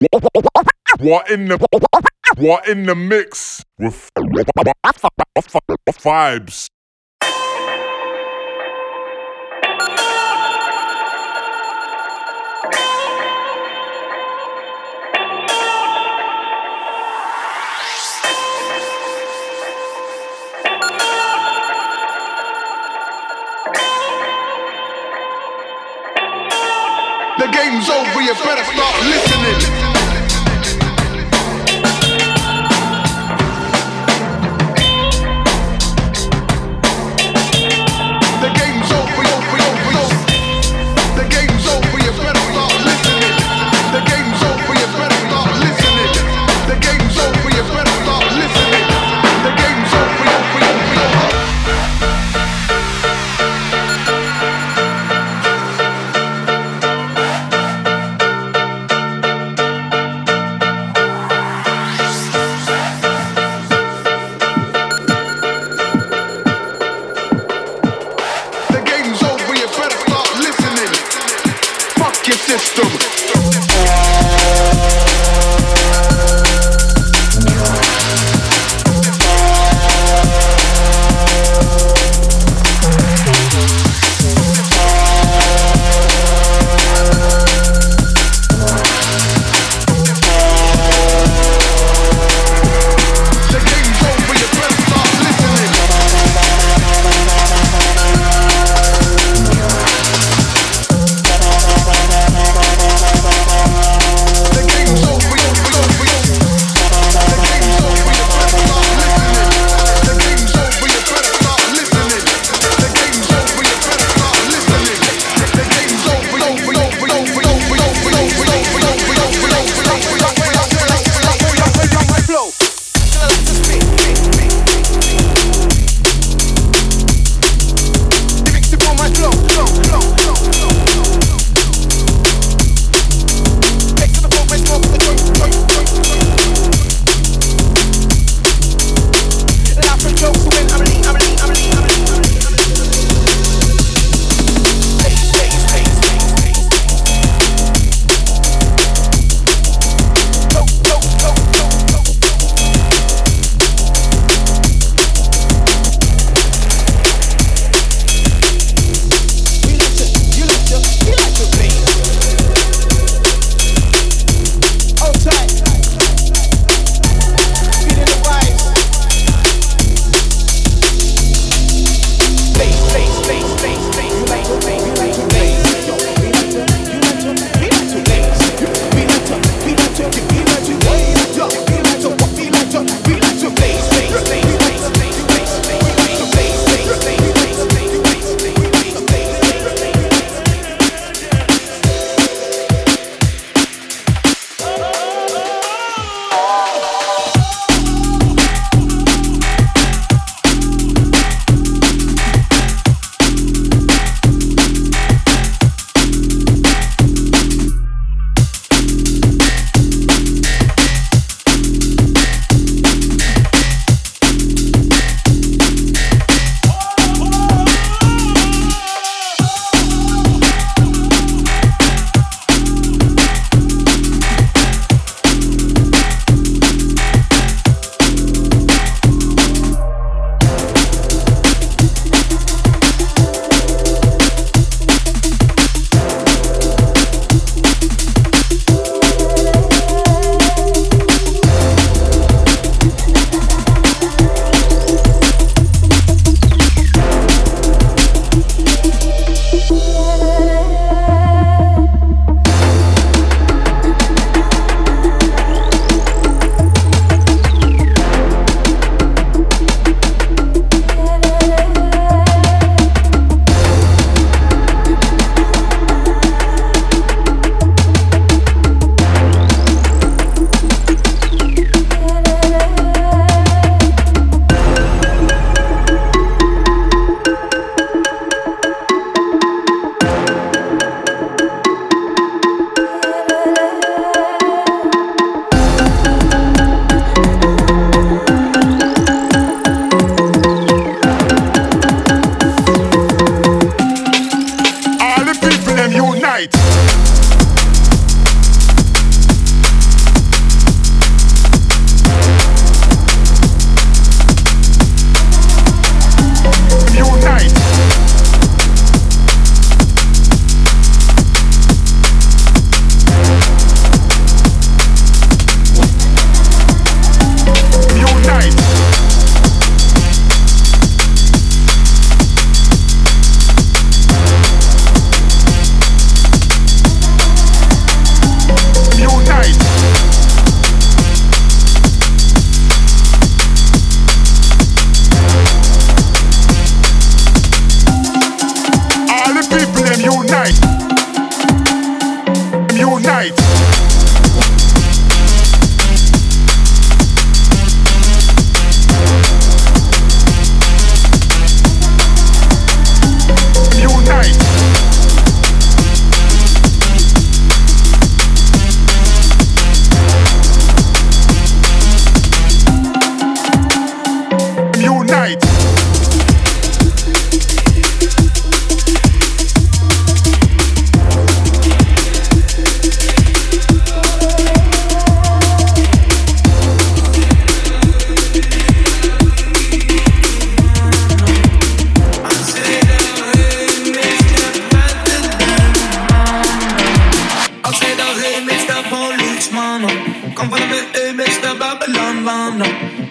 What in the what in the mix with Phibes? The game's over, you better start listening.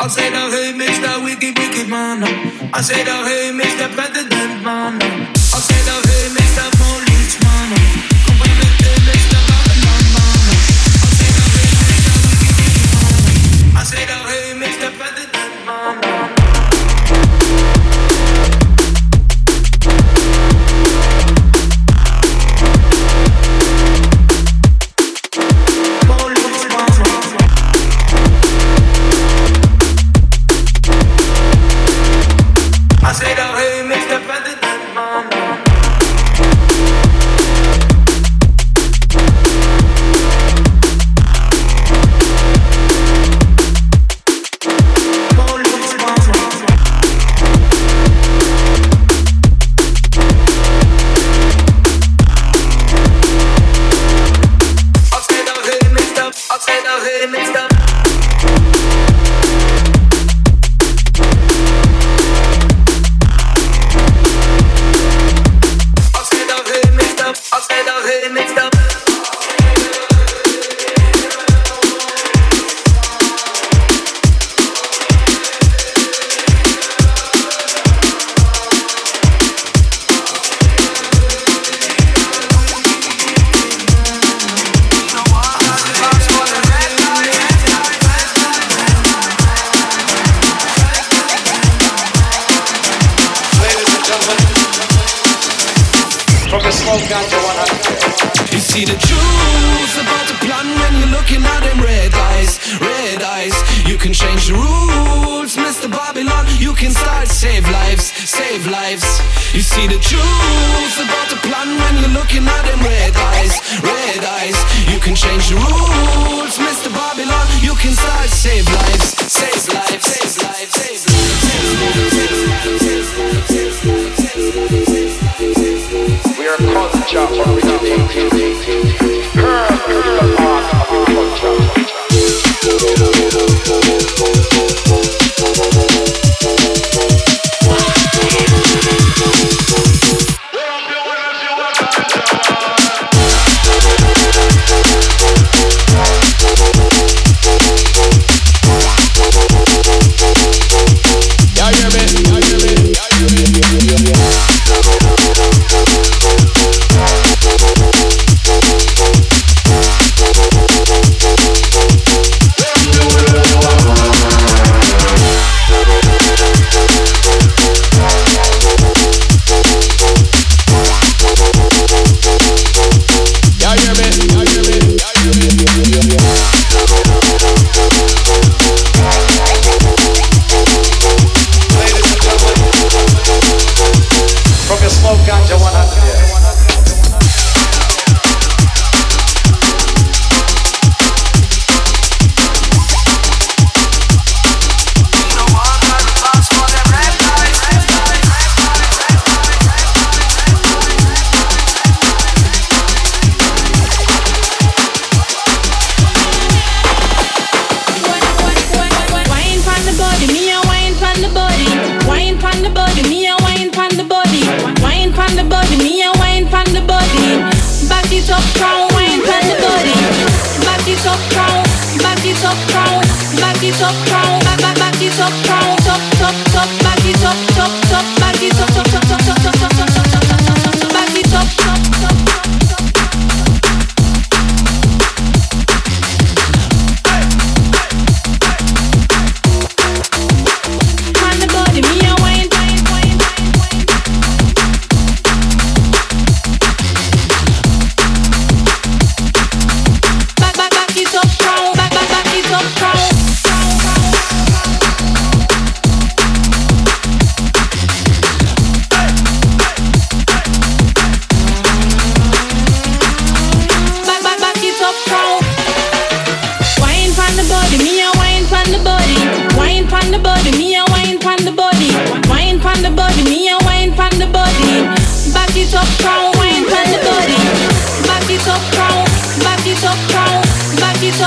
I said, oh, hey, Mr. Wicked, Wicked Man. I said, oh, hey, Mr. President Man. I said, oh, hey, Mr. heard it's looking at them red eyes, red eyes. You can change the rules, Mr. Babylon. You can start saving.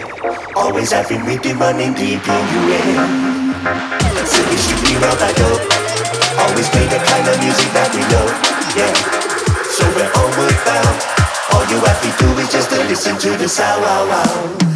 Jet, always having rhythm running deep in head. Eh? So we should be around that dope. Always play the kind of music that we love. Yeah. So we're homeward bound. All you have to do is just to listen to the sound.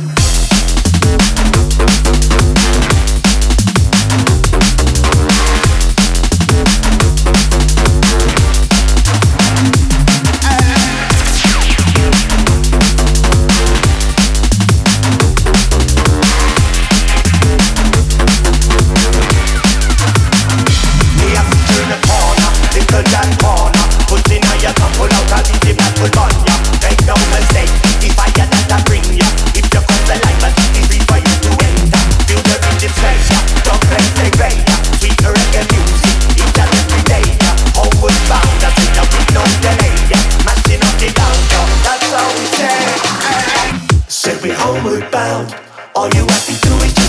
All you have to do is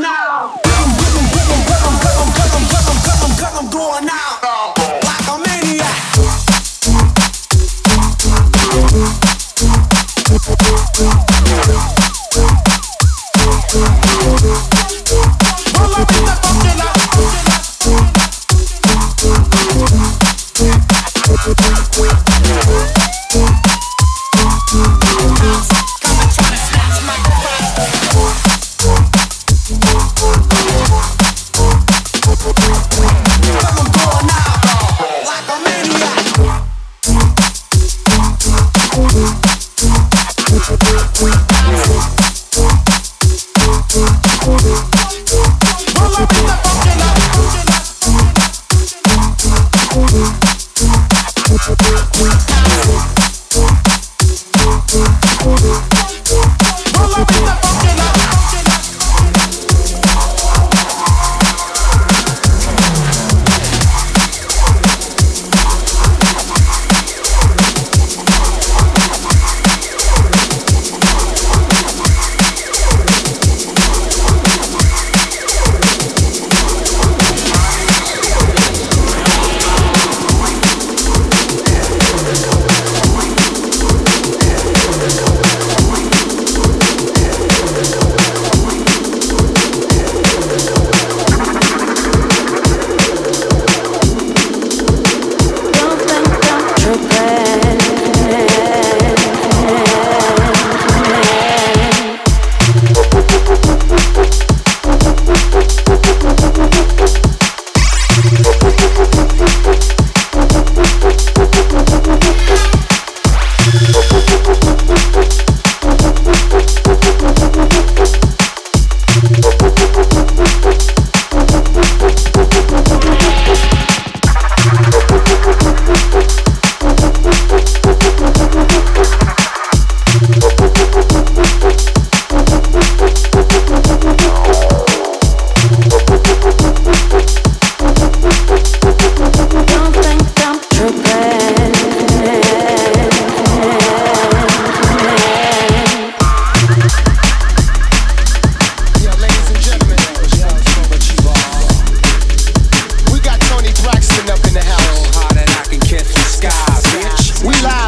now.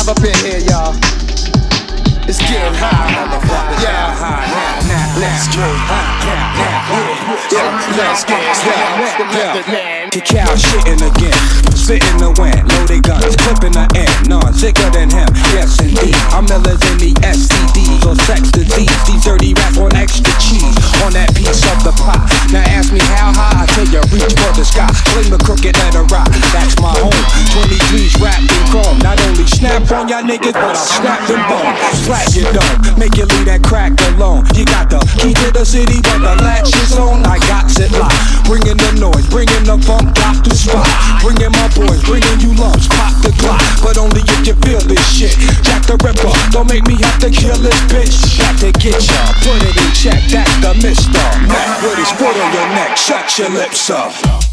live up in here, y'all. It's getting high, motherfucker. Yeah, high now, now, let's get high, now, yeah, let's get high, yeah. Cacao shitting again, sitting the wind, loaded guns, clipping the end, none sicker than him. Yes indeed, I'm Miller's in the STDs or sex disease. These dirty rats want extra cheese on that piece of the pie. Now ask me how high, I tell you reach for the sky. Fling the crooked letter rock, that's my home. 23's wrapped in chrome. Not only snap on y'all niggas, but I'll snap them bones. Slap your dome, make you leave that crack alone. You got the key to the city, but the latch is on. I got it locked. Bringing the noise, bringing the funk, got the spot. Bringing my boys, bringing you lumps, pop the clock. But only if you feel this shit. Jack the Ripper, don't make me have to kill this bitch. Got to get ya, put it in check. That's the mister. Mac with his foot on your neck, shut your lips up.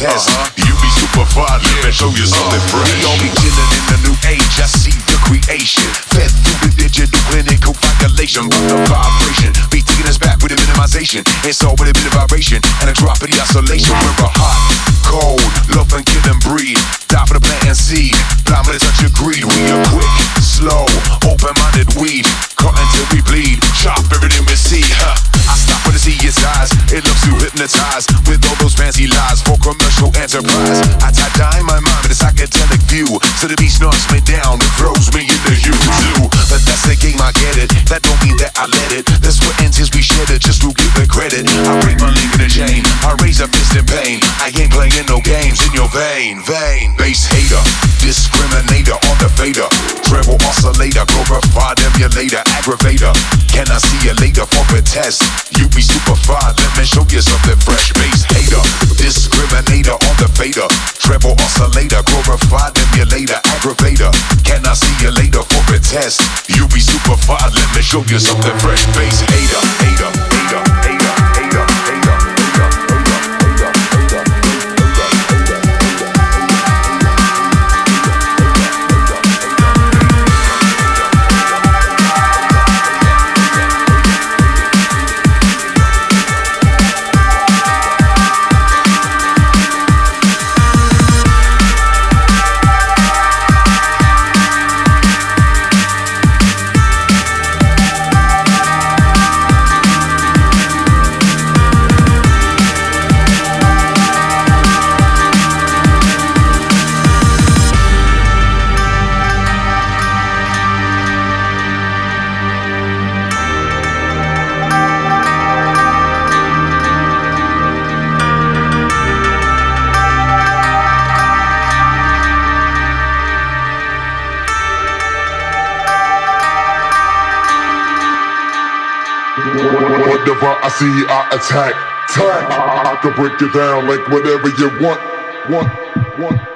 Later for a test? You be super. Let me show you something uh-huh. fresh. We all be chilling in the new age. I see the creation. Fed through the digital clinical calculation. But the vibration be taking us back with a minimization. It's all with a bit of vibration and a drop of the isolation. We're a hot, cold, love and kill and breed. Die for the plant and seed. Blind with a touch of greed. We are quick, slow, open-minded weed. Cut until we bleed. Chop everything we see. Huh. I stop when I see his eyes. It looks to hypnotized with all those fancy lies for commercial enterprise. I tie dye my mind with a psychedelic view. So the beast knocks me down and throws me in the U2. But that's the game, I get it. That don't mean that I let it. That's what ends is we shed it just to give it credit. I break my link in the chain. I raise a fist in pain. I ain't playing no games in your vein. Vein. Bass hater. Discriminator on the fader. Treble oscillator. Glorified emulator. Aggravator. Can I see you later for a test? You be super fine. Let me show you something fresh. Bass hater. Discriminator on the fader. Treble oscillator. Glorified emulator. Aggravator. Can I see you later for a test? You be super fine. Let me show you something fresh. Bass hater. Hater. Hater. I see, I attack. Tack. I, I can break it down like whatever you. Want. Want. Want.